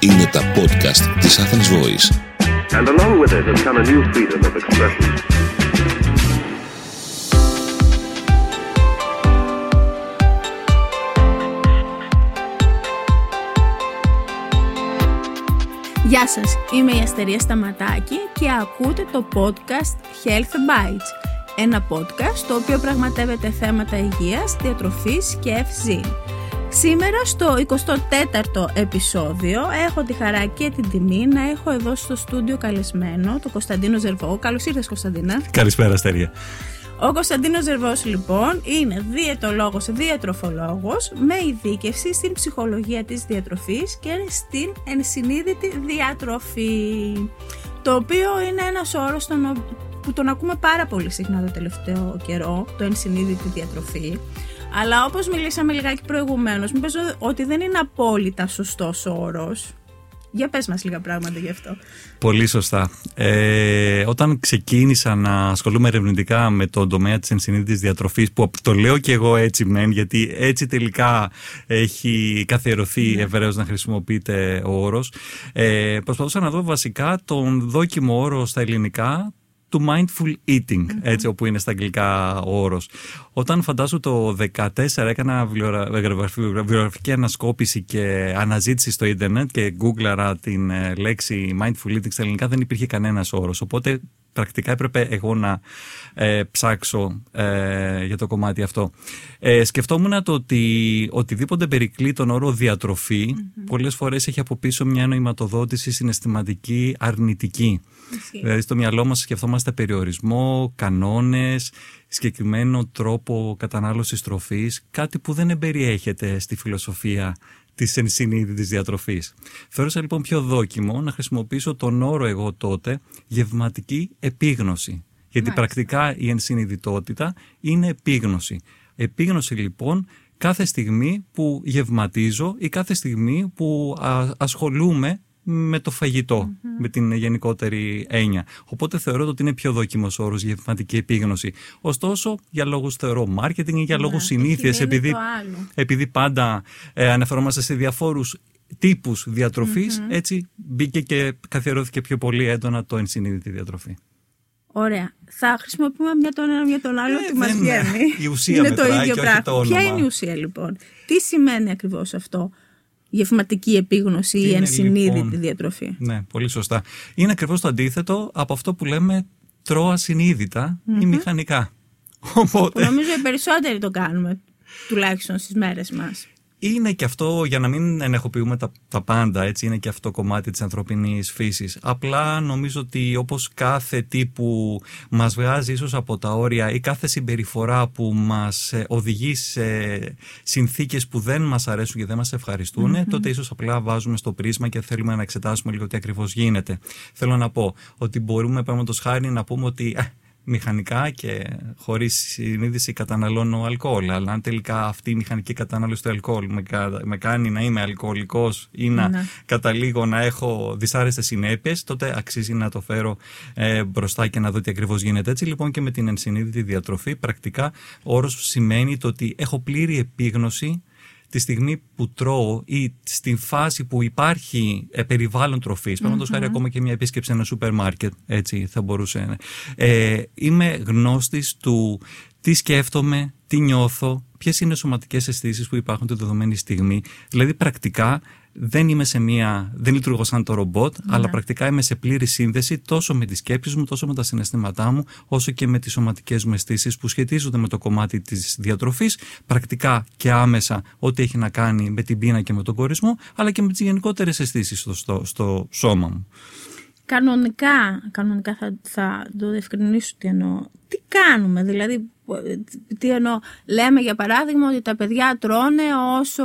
Είναι τα podcast της Athens Voice. And along with it has come a new freedom of expression. Γεια σας, είμαι η Αστερία Σταματάκη και ακούτε το podcast Health Bites. Ένα podcast το οποίο πραγματεύεται θέματα υγείας, διατροφής και ευζή. Σήμερα στο 24ο επεισόδιο έχω τη χαρά και την τιμή να έχω εδώ στο στούντιο καλεσμένο τον Κωνσταντίνο Ζερβό. Καλώς ήρθες Κωνσταντίνα. Καλησπέρα Αστερία. Ο Κωνσταντίνος Ζερβός, λοιπόν, είναι διαιτολόγος, διατροφολόγος με ειδίκευση στην ψυχολογία της διατροφής και στην ενσυνείδητη διατροφή. Το οποίο είναι ένας όρος που τον ακούμε πάρα πολύ συχνά το τελευταίο καιρό, το ενσυνείδητη διατροφή. Αλλά όπως μιλήσαμε λιγάκι προηγουμένως, μήπως ότι δεν είναι απόλυτα σωστός όρος. Για πες μας λίγα πράγματα γι' αυτό. Πολύ σωστά. Ε, όταν ξεκίνησα να ασχολούμαι ερευνητικά με τον τομέα της ενσυνείδητης διατροφής, που το λέω και εγώ έτσι μεν, γιατί έτσι τελικά έχει καθιερωθεί ναι. ευρέως να χρησιμοποιείται ο όρος, ε, προσπαθούσα να δω βασικά τον δόκιμο όρο στα ελληνικά, του mindful eating, έτσι όπου είναι στα αγγλικά ο όρος. Όταν φαντάσου το 2014 έκανα βιογραφική ανασκόπηση και αναζήτηση στο ίντερνετ και γκούγκλαρα την ε, λέξη mindful eating στα ελληνικά δεν υπήρχε κανένας όρος. Οπότε πρακτικά έπρεπε εγώ να ε, ψάξω ε, για το κομμάτι αυτό. Ε, σκεφτόμουν το ότι οτιδήποτε περικλεί τον όρο διατροφή mm-hmm. πολλές φορές έχει από πίσω μια νοηματοδότηση συναισθηματική αρνητική. Δηλαδή στο μυαλό μας σκεφτόμαστε περιορισμό, κανόνες, συγκεκριμένο τρόπο κατανάλωσης τροφής, κάτι που δεν εμπεριέχεται στη φιλοσοφία της ενσυνείδητης διατροφής. Θεώρησα λοιπόν πιο δόκιμο να χρησιμοποιήσω τον όρο εγώ τότε γευματική επίγνωση. Γιατί πρακτικά η ενσυνειδητότητα είναι επίγνωση. Επίγνωση λοιπόν κάθε στιγμή που γευματίζω ή κάθε στιγμή που ασχολούμαι με το φαγητο με την γενικότερη έννοια. Οπότε θεωρώ ότι είναι πιο δόκιμος όρος γευματική επίγνωση. Ωστόσο, για λόγους θεωρώ marketing ή για λόγους ναι, συνήθεια, επειδή, επειδή πάντα ε, αναφερόμαστε σε διαφόρους τύπους έτσι μπήκε και καθιερώθηκε πιο πολύ έντονα το ενσυνείδητη διατροφή. Ωραία. Θα χρησιμοποιούμε μια τον ένα, μια τον άλλο, ε, τι μας βγαίνει. Η ουσία είναι το ίδιο πράγμα. Ποια είναι η ουσία λοιπόν, τι σημαίνει ακριβώς αυτό; Γευματική επίγνωση ή ενσυνείδητη λοιπόν, διατροφή. Ναι, πολύ σωστά. Είναι ακριβώς το αντίθετο από αυτό που λέμε τρώω ασυνείδητα ή μηχανικά. Οπότε... νομίζω οι περισσότεροι το κάνουμε, τουλάχιστον στις μέρες μας είναι και αυτό, για να μην ενεχοποιούμε τα, τα πάντα, έτσι, είναι και αυτό κομμάτι της ανθρωπινής φύσης. Απλά νομίζω ότι όπως κάθε τι που μας βγάζει ίσως από τα όρια ή κάθε συμπεριφορά που μας ε, οδηγεί σε συνθήκες που δεν μας αρέσουν και δεν μας ευχαριστουν τότε ίσως απλά βάζουμε στο πρίσμα και θέλουμε να εξετάσουμε λίγο τι ακριβώς γίνεται. Θέλω να πω ότι μπορούμε, το χάρη, να πούμε ότι ε, μηχανικά και χωρίς συνείδηση καταναλώνω αλκοόλ. Αλλά αν τελικά αυτή η μηχανική κατανάλωση του αλκοόλ με, με κάνει να είμαι αλκοολικός ή να ναι. καταλήγω να έχω δυσάρεστες συνέπειες, τότε αξίζει να το φέρω ε, μπροστά και να δω τι ακριβώς γίνεται. Έτσι λοιπόν και με την ενσυνείδητη διατροφή, πρακτικά όρος σημαίνει το ότι έχω πλήρη επίγνωση τη στιγμή που τρώω ή στην φάση που υπάρχει ε, περιβάλλον τροφής, mm-hmm. χάρη ακόμα και μια επίσκεψη σε ένα σούπερ μάρκετ, έτσι θα μπορούσε. Ε, είμαι γνώστης του τι σκέφτομαι, τι νιώθω, ποιες είναι οι σωματικές αισθήσεις που υπάρχουν τη δεδομένη στιγμή. Δηλαδή πρακτικά δεν είμαι σε μία, δεν λειτουργώ σαν το ρομπότ, ναι. αλλά πρακτικά είμαι σε πλήρη σύνδεση τόσο με τις σκέψεις μου, τόσο με τα συναισθήματά μου, όσο και με τις σωματικές μου αισθήσεις που σχετίζονται με το κομμάτι της διατροφής, πρακτικά και άμεσα ό,τι έχει να κάνει με την πείνα και με τον κορισμό, αλλά και με τις γενικότερες αισθήσεις στο, στο, στο σώμα μου. Κανονικά, κανονικά θα, θα το διευκρινίσω τι εννοώ. Τι κάνουμε, δηλαδή τι εννοώ, λέμε για παράδειγμα ότι τα παιδιά τρώνε όσο,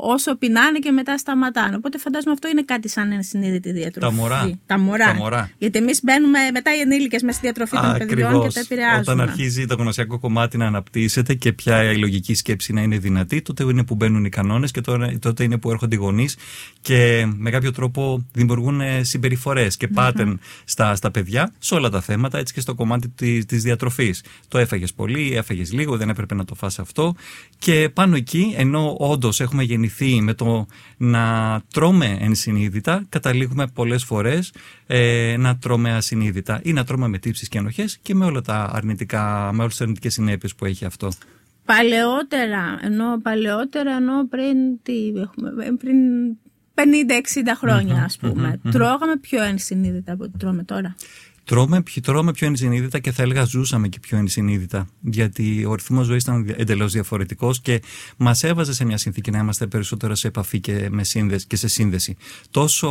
όσο πεινάνε και μετά σταματάνε. Οπότε φαντάζομαι αυτό είναι κάτι σαν ενσυνείδητη διατροφή. Τα μωρά. Τα μωρά. Τα μωρά. Γιατί εμείς μπαίνουμε μετά οι ενήλικες μες στη διατροφή των παιδιών και τα επηρεάζουμε. Όταν αρχίζει το γνωσιακό κομμάτι να αναπτύσσεται και πια η λογική σκέψη να είναι δυνατή, τότε είναι που μπαίνουν οι κανόνες και τότε είναι που έρχονται οι γονείς και με κάποιο τρόπο δημιουργούν συμπεριφορές και pattern στα, στα παιδιά σε όλα τα θέματα, έτσι και στο κομμάτι της διατροφής. Το έφαγες πολύ, έφαγες λίγο, δεν έπρεπε να το φας αυτό. Και πάνω εκεί, ενώ όντως έχουμε γεννηθεί με το να τρώμε ενσυνείδητα, καταλήγουμε πολλές φορές ε, να τρώμε ασυνείδητα ή να τρώμε με τύψεις και ενοχές και με όλα τα αρνητικά, με όλες τις αρνητικές συνέπειες που έχει αυτό. Παλαιότερα, ενώ παλαιότερα, ενώ πριν, τι έχουμε, πριν 50-60 χρόνια ας πουμε τρώγαμε πιο ενσυνείδητα από ό,τι τρώμε τώρα. Τρώμε, τρώμε πιο ενσυνείδητα και θα έλεγα ζούσαμε και πιο ενσυνείδητα. Γιατί ο ρυθμός ζωής ήταν εντελώς διαφορετικός και μας έβαζε σε μια συνθήκη να είμαστε περισσότερο σε επαφή και, με σύνδεση, και σε σύνδεση. Τόσο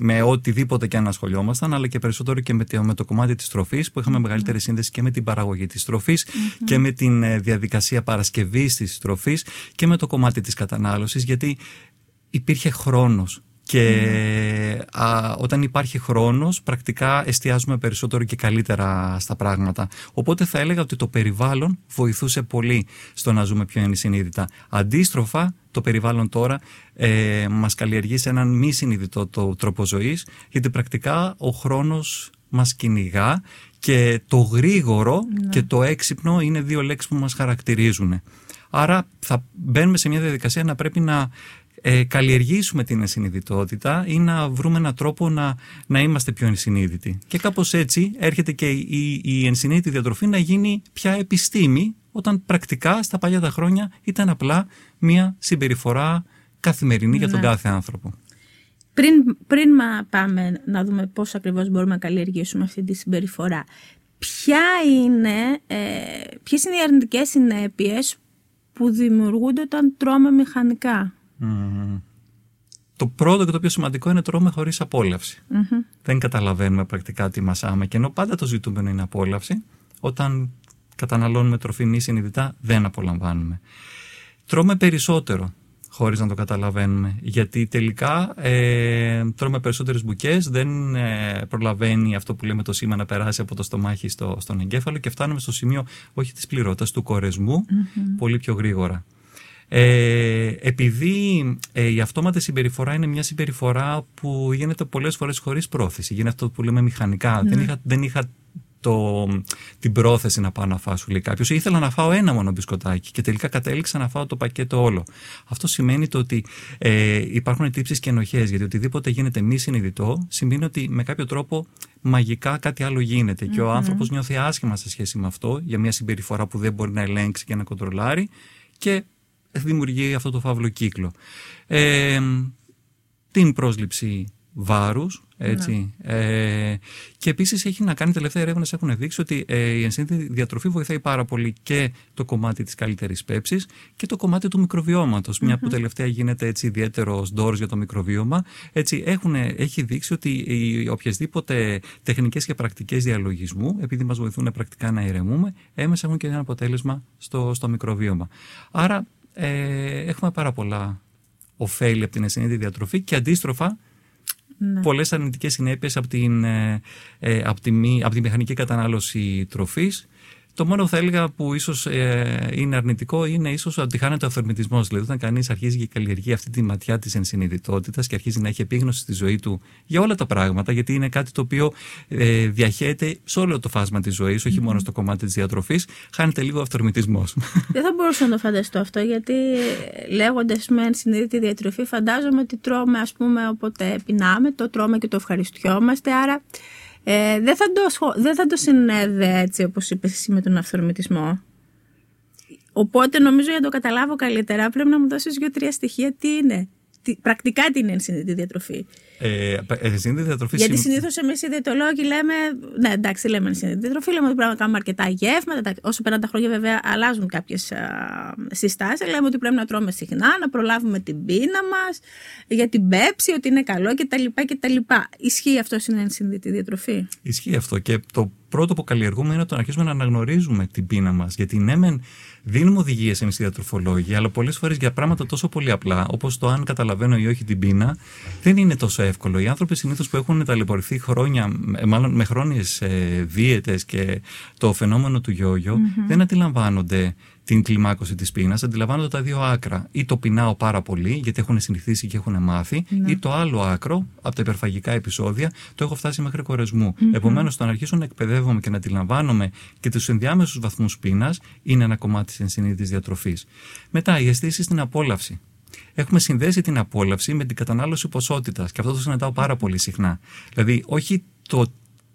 με οτιδήποτε και αν ασχολιόμασταν, αλλά και περισσότερο και με το, με το κομμάτι της τροφής, που είχαμε μεγαλύτερη σύνδεση και με την παραγωγή της τροφη και με την ε, διαδικασία παρασκευής της τροφής και με το κομμάτι της κατανάλωσης. Γιατί υπήρχε χρόνος και όταν υπάρχει χρόνος πρακτικά εστιάζουμε περισσότερο και καλύτερα στα πράγματα. Οπότε θα έλεγα ότι το περιβάλλον βοηθούσε πολύ στο να ζούμε πιο ενσυνείδητα. Αντίστροφα, το περιβάλλον τώρα ε, μας καλλιεργεί σε έναν μη συνειδητό το τρόπο ζωής γιατί πρακτικά ο χρόνος μας κυνηγά και το γρήγορο ναι. και το έξυπνο είναι δύο λέξεις που μας χαρακτηρίζουν. Άρα θα μπαίνουμε σε μια διαδικασία να πρέπει να ε, καλλιεργήσουμε την ενσυνειδητότητα ή να βρούμε έναν τρόπο να, να είμαστε πιο ενσυνείδητοι. Και κάπως έτσι έρχεται και η, η ενσυνείδητη διατροφή να γίνει πια επιστήμη όταν πρακτικά στα παλιά τα χρόνια ήταν απλά μια συμπεριφορά καθημερινή για τον ναι. κάθε άνθρωπο. Πριν, πριν πάμε να δούμε πώς ακριβώς μπορούμε να καλλιεργήσουμε αυτή τη συμπεριφορά, ποια είναι, ε, ποιες είναι οι αρνητικές συνέπειες που δημιουργούνται όταν τρώμε μηχανικά; Το πρώτο και το πιο σημαντικό είναι τρώμε χωρίς Δεν καταλαβαίνουμε πρακτικά τι μασάμε και ενώ πάντα το ζητούμενο είναι απόλαυση, όταν καταναλώνουμε τροφή μη συνειδητά δεν απολαμβάνουμε. Τρώμε περισσότερο χωρίς να το καταλαβαίνουμε. Γιατί τελικά ε, τρώμε περισσότερες μπουκές, δεν ε, προλαβαίνει αυτό που λέμε το σήμα να περάσει από το στομάχι στο, στον εγκέφαλο και φτάνουμε στο σημείο όχι της πληρότητας, του κορεσμου πολύ πιο γρήγορα. Ε, επειδή ε, η αυτόματη συμπεριφορά είναι μια συμπεριφορά που γίνεται πολλές φορές χωρίς πρόθεση. Γίνεται αυτό που λέμε μηχανικά. Δεν ναι. είχα, δεν είχα το, την πρόθεση να πάω να φάω, σου λέει κάποιος. Ήθελα να φάω ένα μόνο μπισκοτάκι και τελικά κατέληξα να φάω το πακέτο όλο. Αυτό σημαίνει το ότι ε, υπάρχουν τύψεις και ενοχές, γιατί οτιδήποτε γίνεται μη συνειδητό σημαίνει ότι με κάποιο τρόπο μαγικά κάτι άλλο γίνεται. Και ο άνθρωπος νιώθει άσχημα σε σχέση με αυτό, για μια συμπεριφορά που δεν μπορεί να ελέγξει και να κοντρολάρει. Και δημιουργεί αυτό το φαύλο κύκλο. Ε, την πρόσληψη βάρους, έτσι. Ναι. Ε, και επίσης έχει να κάνει, τελευταία έρευνε έχουν δείξει ότι ε, η ενσύνθετη διατροφή βοηθάει πάρα πολύ και το κομμάτι της καλύτερης πέψης και το κομμάτι του μικροβιώματος, μια που τελευταία γίνεται έτσι ιδιαίτερο ντόρος για το μικροβίωμα. Έτσι, έχουν, έχει δείξει ότι οι οποιασδήποτε τεχνικές και πρακτικές διαλογισμού, επειδή μας βοηθούν πρακτικά να ηρεμούμε, έμεσα έχουν και ένα αποτέλεσμα στο, στο μικροβίωμα. Άρα ε, έχουμε πάρα πολλά ωφέλη από την ασυνείδητη διατροφή και αντίστροφα ναι. πολλές αρνητικές συνέπειες από, την, ε, ε από, τη, από τη μηχανική κατανάλωση τροφής το μόνο που θα έλεγα που ίσως ε, είναι αρνητικό είναι ίσως ότι χάνεται ο αυθορμητισμό. Δηλαδή, όταν κανείς αρχίζει και καλλιεργεί αυτή τη ματιά της ενσυνειδητότητας και αρχίζει να έχει επίγνωση στη ζωή του για όλα τα πράγματα, γιατί είναι κάτι το οποίο ε, διαχέεται σε όλο το φάσμα της ζωής, όχι μόνο στο κομμάτι της διατροφής, χάνεται λίγο ο αυθορμητισμό. Δεν θα μπορούσα να το φανταστώ αυτό, γιατί λέγοντας με ενσυνείδητη διατροφή, φαντάζομαι ότι τρώμε, ας πούμε, όποτε πεινάμε, το τρώμε και το ευχαριστιόμαστε. Άρα ε, δεν, θα το, δεν θα το συνέδε έτσι όπως είπες εσύ με τον αυθορμητισμό. Οπότε νομίζω για να το καταλάβω καλύτερα πρέπει να μου δώσεις δύο-τρία στοιχεία τι είναι πρακτικά την ενσυνείδητη διατροφή; Ε, ενσυνείδητη διατροφή Γιατί συνήθως εμείς οι διαιτολόγοι λέμε. Ναι, εντάξει, λέμε ενσυνείδητη διατροφή, λέμε ότι πρέπει να κάνουμε αρκετά γεύματα. Όσο περνάνε τα χρόνια, βέβαια, αλλάζουν κάποιες συστάσεις. Λέμε ότι πρέπει να τρώμε συχνά, να προλάβουμε την πείνα μας, για την πέψη, ότι είναι καλό κτλ. κτλ. Ισχύει αυτό στην ενσυνείδητη διατροφή; Ισχύει αυτό. Και το πρώτο που καλλιεργούμε είναι το να αρχίσουμε να αναγνωρίζουμε την πείνα μας. Γιατί ναι, μεν δίνουμε οδηγίες εμείς οι διατροφολόγοι, αλλά πολλές φορές για πράγματα τόσο πολύ απλά, όπως το αν καταλαβαίνω ή όχι την πείνα, δεν είναι τόσο εύκολο. Οι άνθρωποι συνήθως που έχουν ταλαιπωρηθεί χρόνια, μάλλον με χρόνιες δίαιτες και το φαινόμενο του γιογιο δεν αντιλαμβάνονται την κλιμάκωση της πείνας, αντιλαμβάνονται τα δύο άκρα. Ή το πεινάω πάρα πολύ, γιατί έχουν συνηθίσει και έχουν μάθει, Ναι. ή το άλλο άκρο, από τα υπερφαγικά επεισόδια, το έχω φτάσει μέχρι κορεσμού. Επομένως, το να αρχίσω να εκπαιδεύομαι και να αντιλαμβάνομαι και τους ενδιάμεσους βαθμούς πείνας είναι ένα κομμάτι της ενσυνείδητης διατροφής. Μετά, οι αισθήσεις στην απόλαυση. Έχουμε συνδέσει την απόλαυση με την κατανάλωση ποσότητας και αυτό το συναντάω πάρα πολύ συχνά. Δηλαδή, όχι το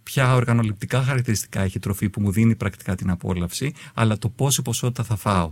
ποια οργανοληπτικά χαρακτηριστικά έχει η τροφή που μου δίνει πρακτικά την απόλαυση, αλλά το πόση ποσότητα θα φάω.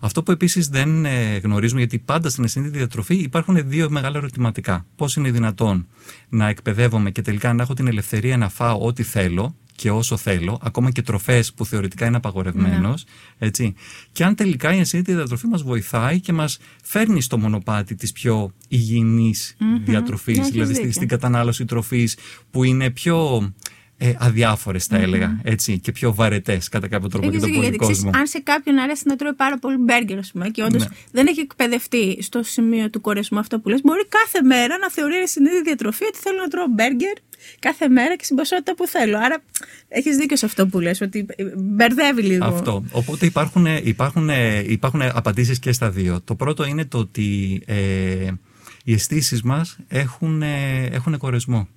Αυτό που επίσης δεν ε, γνωρίζουμε, γιατί πάντα στην ασυνείδητη διατροφή υπάρχουν δύο μεγάλα ερωτηματικά. Πώς είναι δυνατόν να εκπαιδεύομαι και τελικά να έχω την ελευθερία να φάω ό,τι θέλω και όσο θέλω, ακόμα και τροφές που θεωρητικά είναι απαγορευμένος. Έτσι. Και αν τελικά η ασυνείδητη διατροφή μας βοηθάει και μας φέρνει στο μονοπάτι της πιο υγιεινής διατροφής, Ναι, έχεις δηλαδή στη- δίκιο. στην κατανάλωση τροφής που είναι πιο ε, αδιάφορες θα έλεγα, έτσι, και πιο βαρετές κατά κάποιο τρόπο για Έχεις τον δίκιο, γιατί πολυκόσμο. ξέρεις, αν σε κάποιον αρέσει να τρώει πάρα πολύ μπέργκερ, ας πούμε, και όντως Ναι. δεν έχει εκπαιδευτεί στο σημείο του κορεσμού αυτό που λες, μπορεί κάθε μέρα να θεωρεί συνείδητη διατροφή ότι θέλω να τρώω μπέργκερ κάθε μέρα και στην ποσότητα που θέλω. Άρα έχεις δίκιο σε αυτό που λες, ότι μπερδεύει λίγο. Αυτό. Οπότε υπάρχουν, υπάρχουν, υπάρχουν απαντήσεις και στα δύο. Το πρώτο είναι το ότι ε, οι αισθήσεις μας έχουν, ε, έχουν κορεσμό.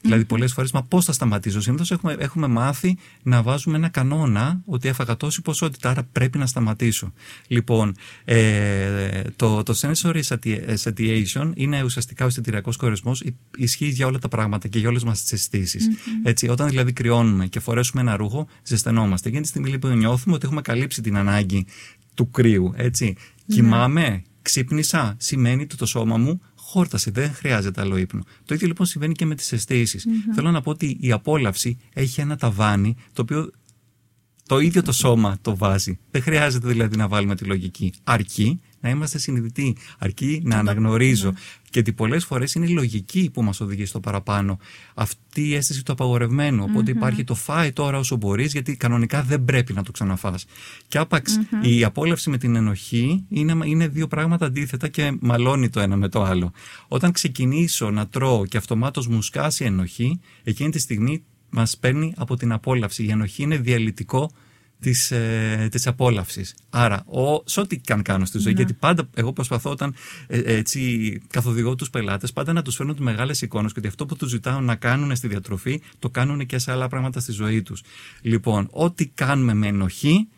Δηλαδή, πολλές φορές, μα πώς θα σταματήσω; Συνήθως έχουμε, έχουμε μάθει να βάζουμε ένα κανόνα ότι έφαγα τόση ποσότητα, άρα πρέπει να σταματήσω. Λοιπόν, ε, το, το sensory sati- satiation είναι ουσιαστικά ο αισθητηριακός κορεσμός. Ισχύει για όλα τα πράγματα και για όλες μας τις αισθησει Έτσι, όταν δηλαδή κρυώνουμε και φορέσουμε ένα ρούχο, ζεσθενόμαστε. Εκείνη τη στιγμή λοιπόν νιώθουμε ότι έχουμε καλύψει την ανάγκη του κρύου. Έτσι. Κοιμάμαι, ξύπνησα, σημαίνει ότι το σώμα μου χόρτασε, δεν χρειάζεται άλλο ύπνο. Το ίδιο λοιπόν συμβαίνει και με τις αισθησει Θέλω να πω ότι η απόλαυση έχει ένα ταβάνι το οποίο το ίδιο το σώμα το βάζει. Δεν χρειάζεται δηλαδή να βάλουμε τη λογική. Αρκεί να είμαστε συνειδητοί. Αρκεί να αναγνωρίζω. Και ότι πολλές φορές είναι η λογική που μας οδηγεί στο παραπάνω. Αυτή η αίσθηση του απαγορευμένου. Οπότε υπάρχει το φάει τώρα όσο μπορείς, γιατί κανονικά δεν πρέπει να το ξαναφάς. Και άπαξ η απόλαυση με την ενοχή είναι, είναι δύο πράγματα αντίθετα και μαλώνει το ένα με το άλλο. Όταν ξεκινήσω να τρώω και αυτομάτως μου σκάσει η ενοχή, εκείνη τη στιγμή μας παίρνει από την απόλαυση. Η ενοχή είναι διαλυτικό της, ε, της απόλαυσης. Άρα, ο, σε ό,τι και αν κάνω στη ζωή, γιατί πάντα εγώ προσπαθώ όταν ε, έτσι καθοδηγώ τους πελάτες, πάντα να τους φέρνω τις μεγάλες εικόνες και ότι αυτό που τους ζητάω να κάνουν στη διατροφή, το κάνουν και σε άλλα πράγματα στη ζωή τους. Λοιπόν, ό,τι κάνουμε με ενοχή,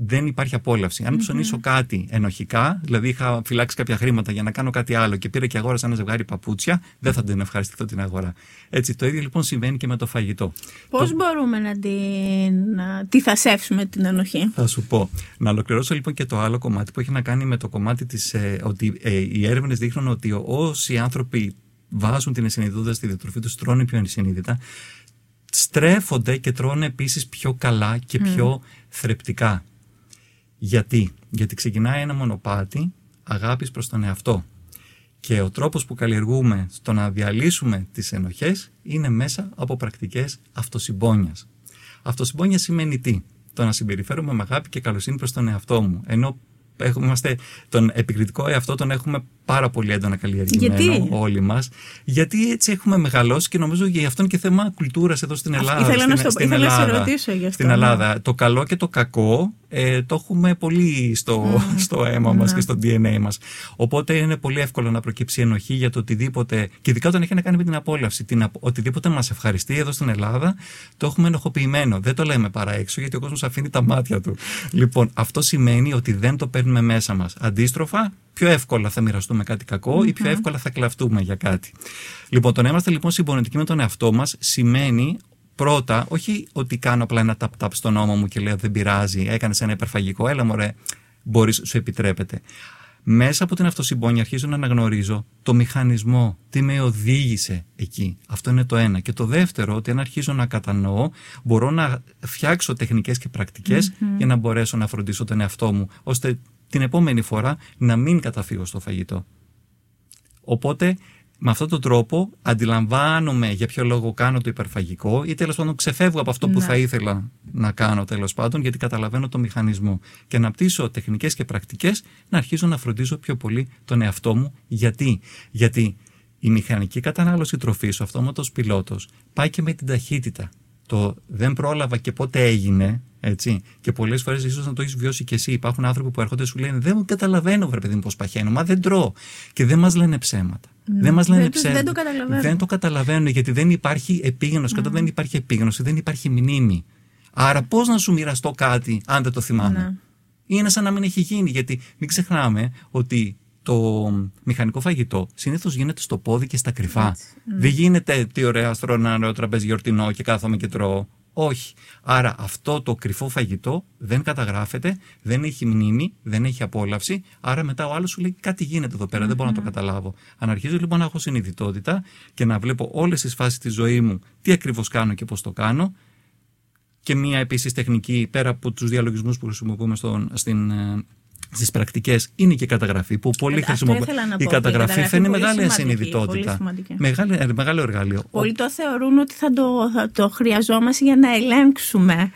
δεν υπάρχει απόλαυση. Αν ψωνίσω κάτι ενοχικά, δηλαδή είχα φυλάξει κάποια χρήματα για να κάνω κάτι άλλο και πήρα και αγόρασα ένα ζευγάρι παπούτσια, δεν θα την ευχαριστηθώ την αγορά. Έτσι, το ίδιο λοιπόν συμβαίνει και με το φαγητό. Πώς μπορούμε να την να τη θασεύσουμε την ενοχή; Θα σου πω. Να ολοκληρώσω λοιπόν και το άλλο κομμάτι που έχει να κάνει με το κομμάτι της, ε, ότι ε, οι έρευνες δείχνουν ότι όσοι άνθρωποι βάζουν την ενσυνειδητότητα στη διατροφή τους, τρώνε πιο ενσυνείδητα, στρέφονται και τρώνε επίσης πιο καλά και πιο θρεπτικά. Γιατί; Γιατί ξεκινάει ένα μονοπάτι αγάπης προς τον εαυτό. Και ο τρόπος που καλλιεργούμε στο να διαλύσουμε τις ενοχές είναι μέσα από πρακτικές αυτοσυμπόνιας. Αυτοσυμπόνιας σημαίνει τι; Το να συμπεριφέρομαι με αγάπη και καλοσύνη προς τον εαυτό μου. Ενώ έχουμε, είμαστε, τον επικριτικό εαυτό τον έχουμε πάρα πολύ έντονα καλλιεργημένο Γιατί; όλοι μας. Γιατί έτσι έχουμε μεγαλώσει και νομίζω γι' αυτό είναι και θέμα κουλτούρας εδώ στην Ελλάδα. ήθελα να στην, στο- στην ήθελα να σε Ελλάδα. ρωτήσω γι' αυτό, Στην ναι. Ελλάδα. Το καλό και το κακό ε, το έχουμε πολύ στο, στο αίμα μας και στο DNA μας. Οπότε είναι πολύ εύκολο να προκύψει ενοχή για το οτιδήποτε, και ειδικά όταν έχει να κάνει με την απόλαυση. Την, απ- οτιδήποτε μας ευχαριστεί εδώ στην Ελλάδα, το έχουμε ενοχοποιημένο. Δεν το λέμε παρά έξω, γιατί ο κόσμος αφήνει τα μάτια του. Λοιπόν, αυτό σημαίνει ότι δεν το παίρνουμε μέσα μας. Αντίστροφα, πιο εύκολα θα μοιραστούμε κάτι κακό ή πιο εύκολα θα κλαφτούμε για κάτι. Λοιπόν, το να είμαστε λοιπόν συμπονετικοί με τον εαυτό μας σημαίνει πρώτα, όχι ότι κάνω απλά ένα ταπ-ταπ στον ώμο μου και λέω δεν πειράζει, έκανες ένα υπερφαγικό, έλα μωρέ, μπορείς, σου επιτρέπεται. Μέσα από την αυτοσυμπόνια αρχίζω να αναγνωρίζω το μηχανισμό, τι με οδήγησε εκεί. Αυτό είναι το ένα. Και το δεύτερο, ότι αν αρχίζω να κατανοώ, μπορώ να φτιάξω τεχνικές και πρακτικές για να μπορέσω να φροντίσω τον εαυτό μου, ώστε την επόμενη φορά να μην καταφύγω στο φαγητό. Οπότε με αυτόν τον τρόπο αντιλαμβάνομαι για ποιο λόγο κάνω το υπερφαγικό ή τέλος πάντων ξεφεύγω από αυτό που Ναι. θα ήθελα να κάνω τέλος πάντων γιατί καταλαβαίνω το μηχανισμό και αναπτύσσω τεχνικές και πρακτικές να αρχίζω να φροντίζω πιο πολύ τον εαυτό μου. Γιατί, γιατί η μηχανική κατανάλωση τροφής, ο αυτόματος πιλότος πάει και με την ταχύτητα. Το δεν πρόλαβα και πότε έγινε Έτσι. Και πολλές φορές ίσως να το έχεις βιώσει και εσύ. Υπάρχουν άνθρωποι που έρχονται σου λένε Δεν καταλαβαίνω, βρε παιδί μου, πώς παχαίνω. Μα δεν τρώω. Και δεν μας λένε ψέματα. Δεν μας λένε Δεν το- ψέματα. δεν το καταλαβαίνω. Δεν το καταλαβαίνουν γιατί δεν υπάρχει επίγνωση. Και όταν δεν υπάρχει επίγνωση, δεν υπάρχει μνήμη. Άρα, πώς να σου μοιραστώ κάτι αν δεν το θυμάμαι; Ναι. Είναι σαν να μην έχει γίνει. Γιατί μην ξεχνάμε ότι το μηχανικό φαγητό συνήθως γίνεται στο πόδι και στα κρυφά. Δεν γίνεται τι ωραία στρώω ένα ωραίο τραπέζι γιορτινό και κάθομαι και τρώω. Όχι. Άρα αυτό το κρυφό φαγητό δεν καταγράφεται, δεν έχει μνήμη, δεν έχει απόλαυση. Άρα μετά ο άλλος σου λέει κάτι γίνεται εδώ πέρα, δεν μπορώ να το καταλάβω. Αν αρχίζω λοιπόν να έχω συνειδητότητα και να βλέπω όλες τις φάσεις της ζωής μου, τι ακριβώς κάνω και πώς το κάνω, και μία επίσης τεχνική πέρα από τους διαλογισμούς που χρησιμοποιούμε στον, στην, ε, στις πρακτικές είναι και η καταγραφή που πολύ Ε, αυτό χρησιμοποιούμε. ήθελα να Η πω, καταγραφή η καταγραφή φαίνει πολύ μεγάλη σημαντική, πολύ συνειδητότητα. σημαντική. Μεγάλη, ε, μεγάλο εργαλείο. Πολλοί το θεωρούν ότι θα το, θα το χρειαζόμαστε για να ελέγξουμε.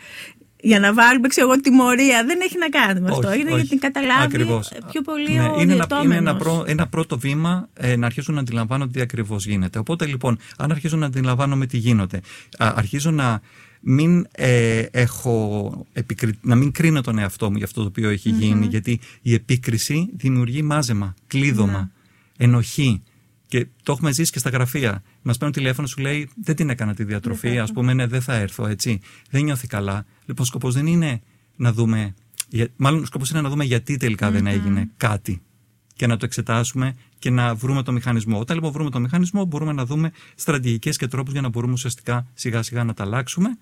Για να βάλουμε, ξέρω εγώ, τιμωρία. Δεν έχει να κάνει με αυτό. Όχι, Είναι όχι. για την καταλάβει Ακριβώς. πιο πολύ Ναι, ο είναι, ένα, είναι ένα, διαιτώμενος. πρω- ένα πρώτο βήμα ε, να αρχίσουν να αντιλαμβάνονται τι ακριβώς γίνεται. Οπότε λοιπόν, αν αρχίζω να αντιλαμβάνομαι τι γίνεται, α, αρχίζω να μην ε, έχω επικρι... να μην κρίνω τον εαυτό μου για αυτό το οποίο έχει γίνει, γιατί η επίκριση δημιουργεί μάζεμα, κλείδωμα, ενοχή. Και το έχουμε ζήσει και στα γραφεία. Μας παίρνουν τηλέφωνο, σου λέει Δεν την έκανα τη διατροφή. Α πούμε, ναι, δεν θα έρθω, έτσι. Δεν νιώθει καλά. Λοιπόν, σκοπός δεν είναι να δούμε. για- Μάλλον, σκοπός είναι να δούμε γιατί τελικά δεν έγινε κάτι. Και να το εξετάσουμε και να βρούμε το μηχανισμό. Όταν λοιπόν βρούμε το μηχανισμό, μπορούμε να δούμε στρατηγικές και τρόπους για να μπορούμε ουσιαστικά σιγά σιγά να τα αλλάξουμε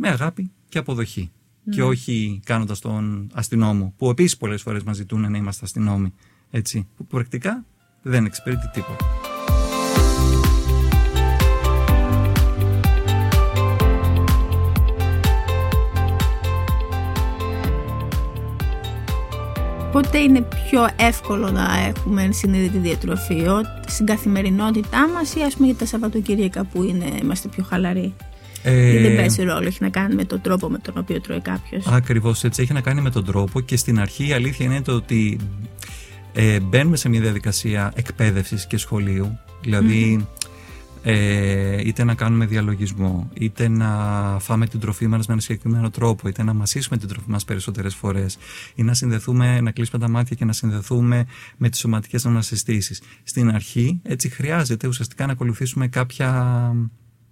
με αγάπη και αποδοχή. Και όχι κάνοντας τον αστυνόμο, που επίσης πολλές φορές μας ζητούν να είμαστε αστυνόμοι. Έτσι, που πρακτικά δεν εξυπηρετεί τίποτα. Πότε είναι πιο εύκολο να έχουμε ενσυνείδητη διατροφή, ο- στην καθημερινότητά μας ή ας πούμε για τα Σαββατοκύριακα που είναι, είμαστε πιο χαλαροί; Ε, Ή δεν παίζει ρόλο, έχει να κάνει με τον τρόπο με τον οποίο τρώει κάποιος. Ακριβώς έτσι έχει να κάνει με τον τρόπο και στην αρχή η αλήθεια είναι το ότι ε, μπαίνουμε σε μια διαδικασία εκπαίδευσης και σχολείου. Δηλαδή, ε, είτε να κάνουμε διαλογισμό, είτε να φάμε την τροφή μας με ένα συγκεκριμένο τρόπο, είτε να μασίσουμε την τροφή μας περισσότερες φορές, ή να συνδεθούμε, να κλείσουμε τα μάτια και να συνδεθούμε με τις σωματικές μας συστήσεις. Στην αρχή, έτσι χρειάζεται ουσιαστικά να ακολουθήσουμε κάποια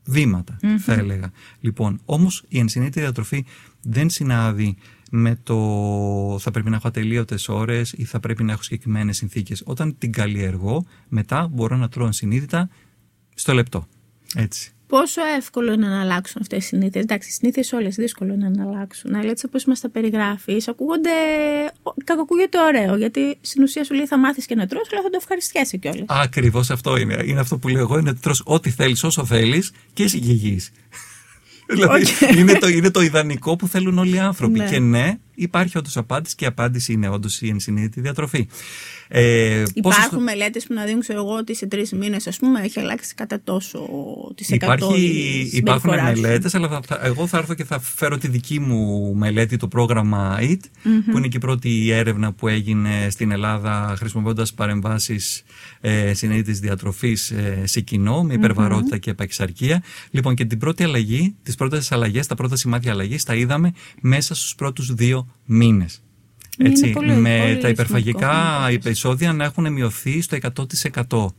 βήματα, θα έλεγα. Λοιπόν, όμως η ενσυνείδητη διατροφή δεν συνάδει με το θα πρέπει να έχω ατελείωτες ώρες ή θα πρέπει να έχω συγκεκριμένες συνθήκες. Όταν την καλλιεργώ, μετά μπορώ να τρώω ενσυνείδητα στο λεπτό. Έτσι. Πόσο εύκολο είναι να αλλάξουν αυτές οι συνήθειες; Εντάξει, οι συνήθειες όλες δύσκολο είναι να αλλάξουν. Αλλά έτσι όπως μας τα περιγράφεις, ακούγονται. Κακοκούγεται ωραίο. Γιατί στην ουσία σου λέει θα μάθεις και να τρως, αλλά θα το ευχαριστιέσαι κιόλας. Ακριβώς αυτό είναι. Είναι αυτό που λέω εγώ, είναι ότι τρως ό,τι θέλεις όσο θέλεις και είσαι υγιής. δηλαδή Οκ. είναι, το, είναι το ιδανικό που θέλουν όλοι οι άνθρωποι. Ναι. Και ναι, υπάρχει όντως απάντηση και η απάντηση είναι όντως η ενσυνείδητη διατροφή. Ε, πόσο Υπάρχουν μελέτες που να δίνουν, ξέρω εγώ, ότι σε τρεις μήνες, ας πούμε, έχει αλλάξει κατά τόσο τοις εκατό. Υπάρχει, η υπάρχουν συμπεριφορά σου. μελέτες, αλλά θα, θα- εγώ θα έρθω και θα φέρω τη δική μου μελέτη, το πρόγραμμα EAT, που είναι και η πρώτη έρευνα που έγινε στην Ελλάδα χρησιμοποιώντας παρεμβάσεις ε, συνείδητης διατροφής ε, σε κοινό, με υπερβαρότητα και επαξαρκία. Λοιπόν, και την πρώτη αλλαγή, τις πρώτες αλλαγές, τα πρώτα σημάδια αλλαγής, τα είδαμε μέσα στους πρώτους δύο μήνες. Είναι Έτσι, πολύ- με πολύ τα υπερφαγικά σημαντικό. επεισόδια να έχουν μειωθεί στο 100%.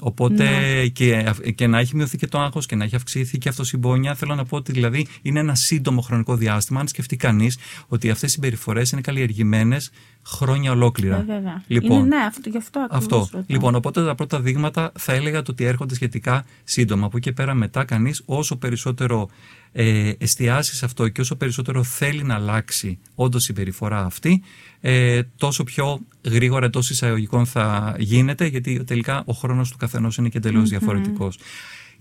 Οπότε Ναι. και, και να έχει μειωθεί και το άγχος και να έχει αυξηθεί και αυτοσυμπόνια. Θέλω να πω ότι δηλαδή είναι ένα σύντομο χρονικό διάστημα. Αν σκεφτεί κανείς ότι αυτές οι συμπεριφορές είναι καλλιεργημένες χρόνια ολόκληρα. Ε, βέβαια. Λοιπόν, είναι, ναι, αυτό, γι' αυτό ακριβώς αυτό. ρωτάω. Λοιπόν, οπότε τα πρώτα δείγματα θα έλεγα το ότι έρχονται σχετικά σύντομα. Από εκεί και πέρα μετά κανείς όσο περισσότερο ε, εστιάσει σε αυτό και όσο περισσότερο θέλει να αλλάξει όντως η συμπεριφορά αυτή, ε, τόσο πιο γρήγορα εντός εισαγωγικών θα γίνεται, γιατί τελικά ο χρόνος του καθενός είναι και εντελώς διαφορετικός.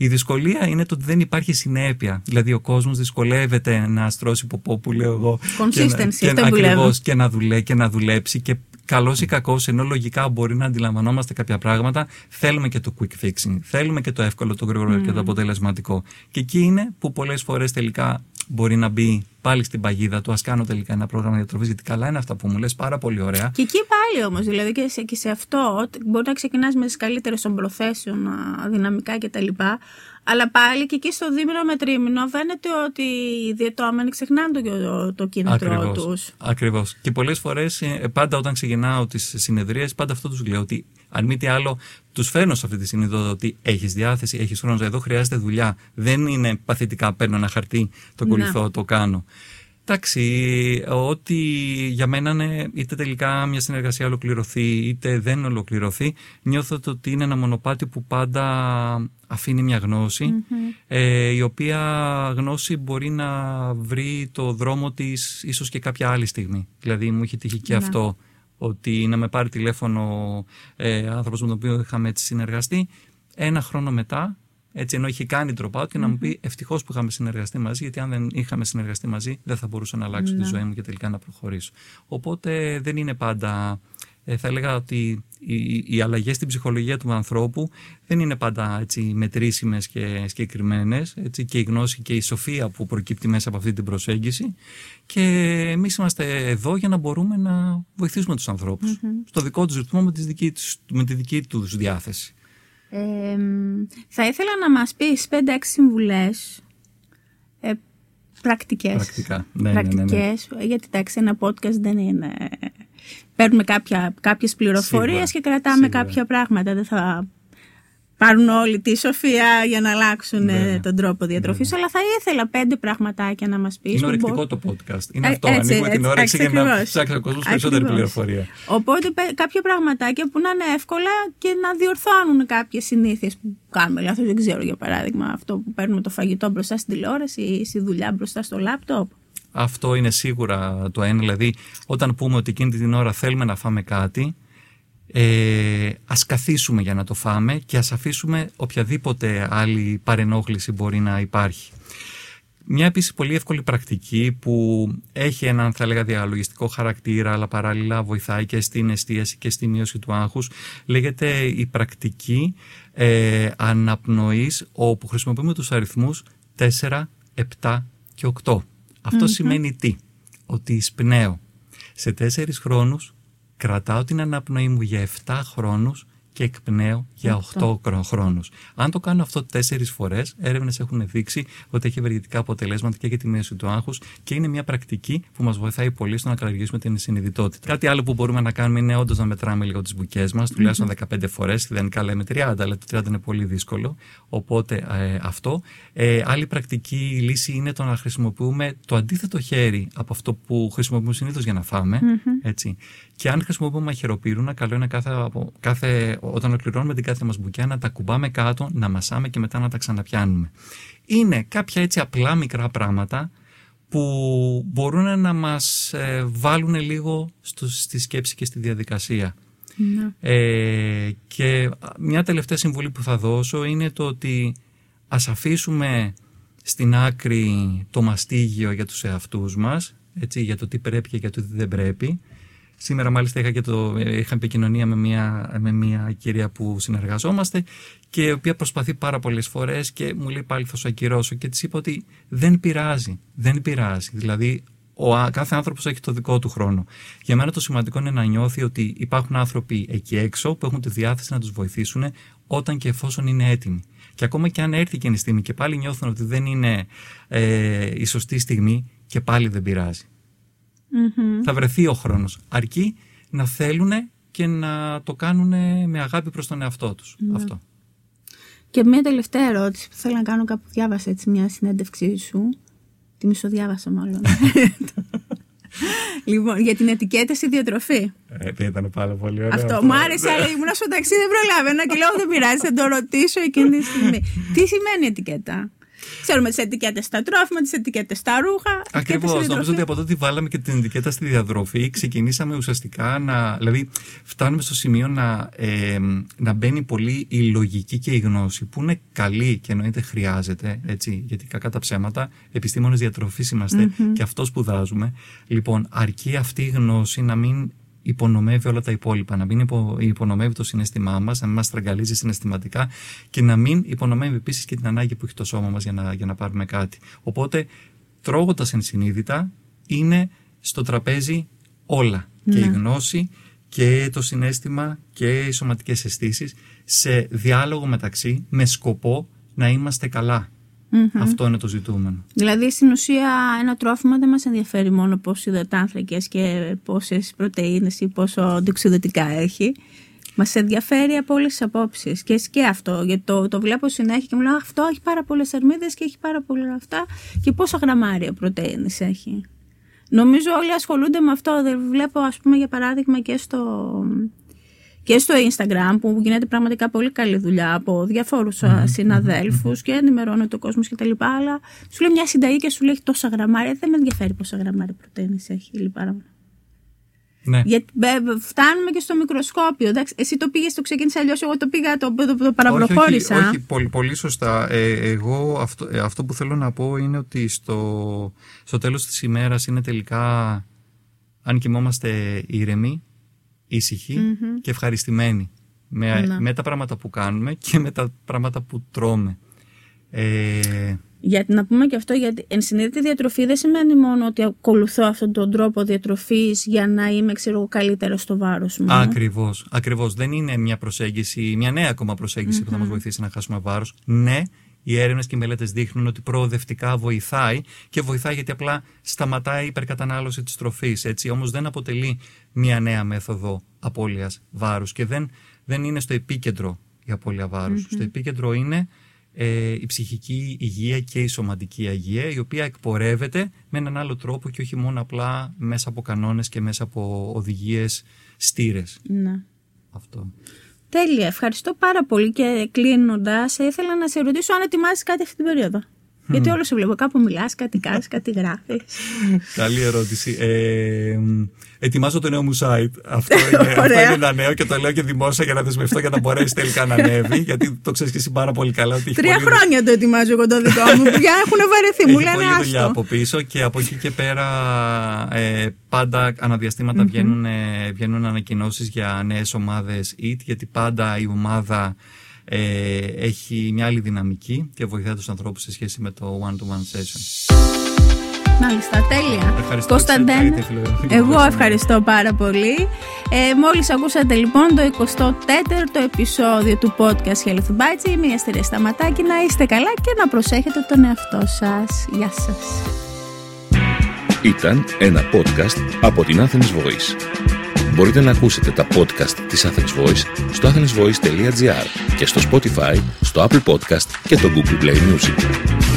Η δυσκολία είναι το ότι δεν υπάρχει συνέπεια. Δηλαδή, ο κόσμος δυσκολεύεται να στρώσει ποπό, που λέω εγώ. Consistency, και, αυτό να, που λέμε. ακριβώς, και να δουλεύει και να δουλέψει. Και καλός ή κακός, ενώ λογικά μπορεί να αντιλαμβανόμαστε κάποια πράγματα, θέλουμε και το quick fixing. Θέλουμε και το εύκολο, το γρήγορο και το αποτελεσματικό. Και εκεί είναι που πολλές φορές τελικά μπορεί να μπει πάλι στην παγίδα του. Α κάνω τελικά ένα πρόγραμμα διατροφής, γιατί καλά είναι αυτά που μου λες, πάρα πολύ ωραία. Και εκεί πάλι όμως, δηλαδή και σε, και σε αυτό, ότι μπορεί να ξεκινάς με τις καλύτερες των προθέσεων, α, δυναμικά κτλ. Αλλά πάλι και εκεί στο δίμηνο με τρίμηνο φαίνεται ότι οι διαιτώμενοι ξεχνάνε το, το κίνητρό τους. Ακριβώς. Και πολλές φορές, πάντα όταν ξεκινάω τις συνεδρίες, πάντα αυτό τους λέω ότι αν μη τι άλλο, τους φέρνω σε αυτή τη συνειδητότητα ότι έχεις διάθεση, έχεις χρόνο. Εδώ χρειάζεται δουλειά. Δεν είναι παθητικά παίρνω ένα χαρτί, το ακολουθώ, το κάνω. Εντάξει, ότι για μένα είναι είτε τελικά μια συνεργασία ολοκληρωθεί είτε δεν ολοκληρωθεί, νιώθω ότι είναι ένα μονοπάτι που πάντα αφήνει μια γνωση ε, η οποία γνώση μπορεί να βρει το δρόμο της ίσως και κάποια άλλη στιγμή. Δηλαδή μου είχε τύχει και ναι. αυτό ότι να με πάρει τηλέφωνο ε, άνθρωπος με τον οποίο είχαμε έτσι συνεργαστεί ένα χρόνο μετά έτσι, ενώ είχε κάνει drop out και να μου πει ευτυχώς που είχαμε συνεργαστεί μαζί, γιατί αν δεν είχαμε συνεργαστεί μαζί, δεν θα μπορούσα να αλλάξω τη ναι. ζωή μου και τελικά να προχωρήσω. Οπότε δεν είναι πάντα. Ε, θα έλεγα ότι οι, οι αλλαγές στην ψυχολογία του ανθρώπου δεν είναι πάντα έτσι, μετρήσιμες και συγκεκριμένες και η γνώση και η σοφία που προκύπτει μέσα από αυτή την προσέγγιση και εμείς είμαστε εδώ για να μπορούμε να βοηθήσουμε τους ανθρώπους στο δικό τους ρυθμό με, με τη δική τους διάθεση θα ήθελα να μας πεις 5-6 συμβουλές ε, πρακτικές. Πρακτικά. Ναι, ναι, ναι, ναι, γιατί εντάξει ένα podcast δεν είναι... Παίρνουμε κάποια, κάποιες πληροφορίες και κρατάμε κάποια πράγματα. Δεν θα πάρουν όλη τη σοφία για να αλλάξουν ναι. τον τρόπο διατροφής. Ναι. Αλλά θα ήθελα πέντε πραγματάκια να μας πεις. Είναι ορεκτικό το podcast. Είναι ε, αυτό. Έτσι, ανοίγουμε την όρεξη για να ψάξει ο κόσμος περισσότερη πληροφορία. Οπότε κάποια πραγματάκια που να είναι εύκολα και να διορθώνουν κάποιες συνήθειες που κάνουμε. Λάθος δεν ξέρω για παράδειγμα αυτό που παίρνουμε το φαγητό μπροστά στην τηλεόραση ή στη δουλειά μπροστά στο λάπτοπ. Αυτό είναι σίγουρα το ένα. Δηλαδή, όταν πούμε ότι εκείνη την ώρα θέλουμε να φάμε κάτι, ε, ας καθίσουμε για να το φάμε και ας αφήσουμε οποιαδήποτε άλλη παρενόχληση μπορεί να υπάρχει. Μια επίσης πολύ εύκολη πρακτική που έχει έναν θα λέγα διαλογιστικό χαρακτήρα αλλά παράλληλα βοηθάει και στην εστίαση και στη μείωση του άγχους λέγεται η πρακτική ε, αναπνοής όπου χρησιμοποιούμε τους αριθμούς 4, 7 και 8. αυτο σημαίνει τι; Ότι εισπνέω σε 4 χρόνους κρατάω την αναπνοή μου για 7 χρόνους και εκπνέω για 8 χρόνους. Αν το κάνω αυτό 4 φορές, έρευνες έχουν δείξει ότι έχει ευεργετικά αποτελέσματα και για τη μέση του άγχους και είναι μια πρακτική που μας βοηθάει πολύ στο να καλλιεργήσουμε την συνειδητότητα. Κάτι άλλο που μπορούμε να κάνουμε είναι όντως να μετράμε λίγο τις μπουκές μας, τουλάχιστον 15 φορές, ιδανικά λέμε 30, αλλά το 30 είναι πολύ δύσκολο. Οπότε ε, αυτό. Ε, άλλη πρακτική λύση είναι το να χρησιμοποιούμε το αντίθετο χέρι από αυτό που χρησιμοποιούμε συνήθως για να φάμε. Έτσι. Και αν χρησιμοποιούμε μαχαιροπύρουνα, καλό είναι κάθε, κάθε, όταν ολοκληρώνουμε την κάθε μας μπουκιά να τα κουμπάμε κάτω, να μασάμε και μετά να τα ξαναπιάνουμε. Είναι κάποια έτσι απλά μικρά πράγματα που μπορούν να μας ε, βάλουν λίγο στο, στη σκέψη και στη διαδικασία. Ναι. Ε, και μια τελευταία συμβουλή που θα δώσω είναι το ότι ας αφήσουμε στην άκρη το μαστίγιο για τους εαυτούς μας, έτσι, για το τι πρέπει και για το τι δεν πρέπει Σήμερα μάλιστα είχα, και το, είχα επικοινωνία με μια, με μια κυρία που συνεργαζόμαστε και η οποία προσπαθεί πάρα πολλές φορές και μου λέει πάλι θα σου ακυρώσω και της είπα ότι δεν πειράζει, δεν πειράζει. Δηλαδή ο κάθε άνθρωπος έχει το δικό του χρόνο. Για μένα το σημαντικό είναι να νιώθει ότι υπάρχουν άνθρωποι εκεί έξω που έχουν τη διάθεση να τους βοηθήσουν όταν και εφόσον είναι έτοιμοι. Και ακόμα και αν έρθει και η στιγμή και πάλι νιώθουν ότι δεν είναι ε, η σωστή στιγμή και πάλι δεν πειράζει. Θα βρεθεί ο χρόνος. Αρκεί να θέλουν και να το κάνουν με αγάπη προς τον εαυτό τους. Ναι. Αυτό. Και μια τελευταία ερώτηση που θέλω να κάνω κάπου διάβασα έτσι μια συνέντευξή σου. Τη μισοδιάβασα μάλλον. λοιπόν, για την ετικέτα στη διατροφή. Ε, ήταν πάρα πολύ ωραίο. Αυτό μου άρεσε, αλλά ήμουν στο ταξί, δεν προλάβαινα και λέω δεν πειράζει, θα το ρωτήσω εκείνη τη στιγμή. Τι σημαίνει ετικέτα; Ξέρουμε τις ετικέτες στα τρόφιμα, τις ετικέτες στα ρούχα. Ακριβώς. Νομίζω ότι από τότε βάλαμε και την ετικέτα στη διαδροφή, ξεκινήσαμε ουσιαστικά να. Δηλαδή, φτάνουμε στο σημείο να, ε, να μπαίνει πολύ η λογική και η γνώση, που είναι καλή και εννοείται χρειάζεται, έτσι, γιατί κακά τα ψέματα, επιστήμονες διατροφής και αυτός σπουδάζουμε. Λοιπόν, αρκεί αυτή η γνώση να μην υπονομεύει όλα τα υπόλοιπα, να μην υπο, υπονομεύει το συνέστημά μας, να μην μας τραγκαλίζει συναισθηματικά και να μην υπονομεύει επίσης και την ανάγκη που έχει το σώμα μας για να, για να πάρουμε κάτι. Οπότε, τρώγοντας ενσυνείδητα, είναι στο τραπέζι όλα. Και η ναι. γνώση και το συνέστημα και οι σωματικές αισθήσεις σε διάλογο μεταξύ με σκοπό να είμαστε καλά. Αυτό είναι το ζητούμενο. Δηλαδή στην ουσία ένα τρόφιμο δεν μας ενδιαφέρει μόνο πόσους υδατάνθρακες και πόσες πρωτεΐνες ή πόσο αντιξιδωτικά έχει. Μας ενδιαφέρει από όλες τις απόψεις. Και, και αυτό. Γιατί το, το βλέπω συνέχεια και μου λέω Αυτό έχει πάρα πολλές αρμίδες και έχει πάρα πολλά αυτά. Και πόσα γραμμάρια πρωτενη έχει. Νομίζω όλοι ασχολούνται με αυτό. Δεν βλέπω, ας πούμε, για παράδειγμα και στο, και στο Instagram που γίνεται πραγματικά πολύ καλή δουλειά από διαφόρους mm-hmm. συναδέλφους και ενημερώνει το κόσμος κτλ. Αλλά σου λέει μια συνταγή και σου λέει τόσα γραμμάρια. Δεν με ενδιαφέρει πόσα γραμμάρια πρωτενη έχει. Λιπάρα. Ναι. Γιατί φτάνουμε και στο μικροσκόπιο. Εντάξει, εσύ το πήγες, το ξεκίνησε αλλιώς. Εγώ το πήγα, το, το, το παραπροχώρησα. Όχι, όχι, πολύ, πολύ σωστά. Ε, εγώ αυτό, ε, αυτό που θέλω να πω είναι ότι στο, στο τέλος της ημέρας είναι τελικά, αν κοιμόμαστε ήρεμοι, και ευχαριστημένοι με, ναι. με τα πράγματα που κάνουμε και με τα πράγματα που τρώμε. Ε, γιατί να πούμε και αυτό, γιατί ενσυνείδητη διατροφή δεν σημαίνει μόνο ότι ακολουθώ αυτόν τον τρόπο διατροφής για να είμαι ξέρω, καλύτερα στο βάρος μου. Ακριβώς. Ακριβώς. Δεν είναι μια προσέγγιση, μια νέα ακόμα που θα μας βοηθήσει να χάσουμε βάρος. Ναι, οι έρευνες και οι μελέτες δείχνουν ότι προοδευτικά βοηθάει και βοηθάει γιατί απλά σταματάει η υπερκατανάλωση της τροφής. Όμως δεν αποτελεί μια νέα μέθοδο απώλειας βάρους και δεν, δεν είναι στο επίκεντρο η απώλεια Στο επίκεντρο είναι ε, η ψυχική υγεία και η σωματική υγεία, η οποία εκπορεύεται με έναν άλλο τρόπο και όχι μόνο απλά μέσα από κανόνες και μέσα από οδηγίες στήρες. Ναι. Αυτό. Τέλεια. Ευχαριστώ πάρα πολύ και κλείνοντας, ήθελα να σε ρωτήσω αν ετοιμάζεις κάτι αυτή την περίοδο. Γιατί όλο σε βλέπω κάπου μιλάς, κάτι κάνεις, κάτι γράφεις. Καλή ερώτηση. Ε, ετοιμάζω το νέο μου site. Αυτό είναι, αυτό είναι ένα νέο και το λέω και δημόσια για να δεσμευτώ για να μπορέσει τελικά να ανέβει. Γιατί το ξέρεις και εσύ πάρα πολύ καλά. Ότι Τρία χρόνια το ετοιμάζω εγώ το δικό μου. Πια έχουν βαρεθεί. Μου λένε πολλή άστο. δουλειά από πίσω και από εκεί και πέρα ε, πάντα αναδιαστήματα βγαίνουν, ε, βγαίνουν ανακοινώσεις για νέες ομάδες EAT. Γιατί πάντα η ομάδα ε, έχει μια άλλη δυναμική και βοηθάει τους ανθρώπους σε σχέση με το one-to-one session. Μάλιστα, τέλεια. Ευχαριστώ. Κωνσταντέν, εγώ ευχαριστώ πάρα πολύ. Ε, μόλις ακούσατε λοιπόν το 24ο επεισόδιο του podcast Health Bites. Είμαι η Αστερία Σταματάκη. Να είστε καλά και να προσέχετε τον εαυτό σας. Γεια σας. Ήταν ένα podcast από την Athens Voice. Μπορείτε να ακούσετε τα podcast της Athens Voice στο athensvoice.gr και στο Spotify, στο Apple Podcast και το Google Play Music.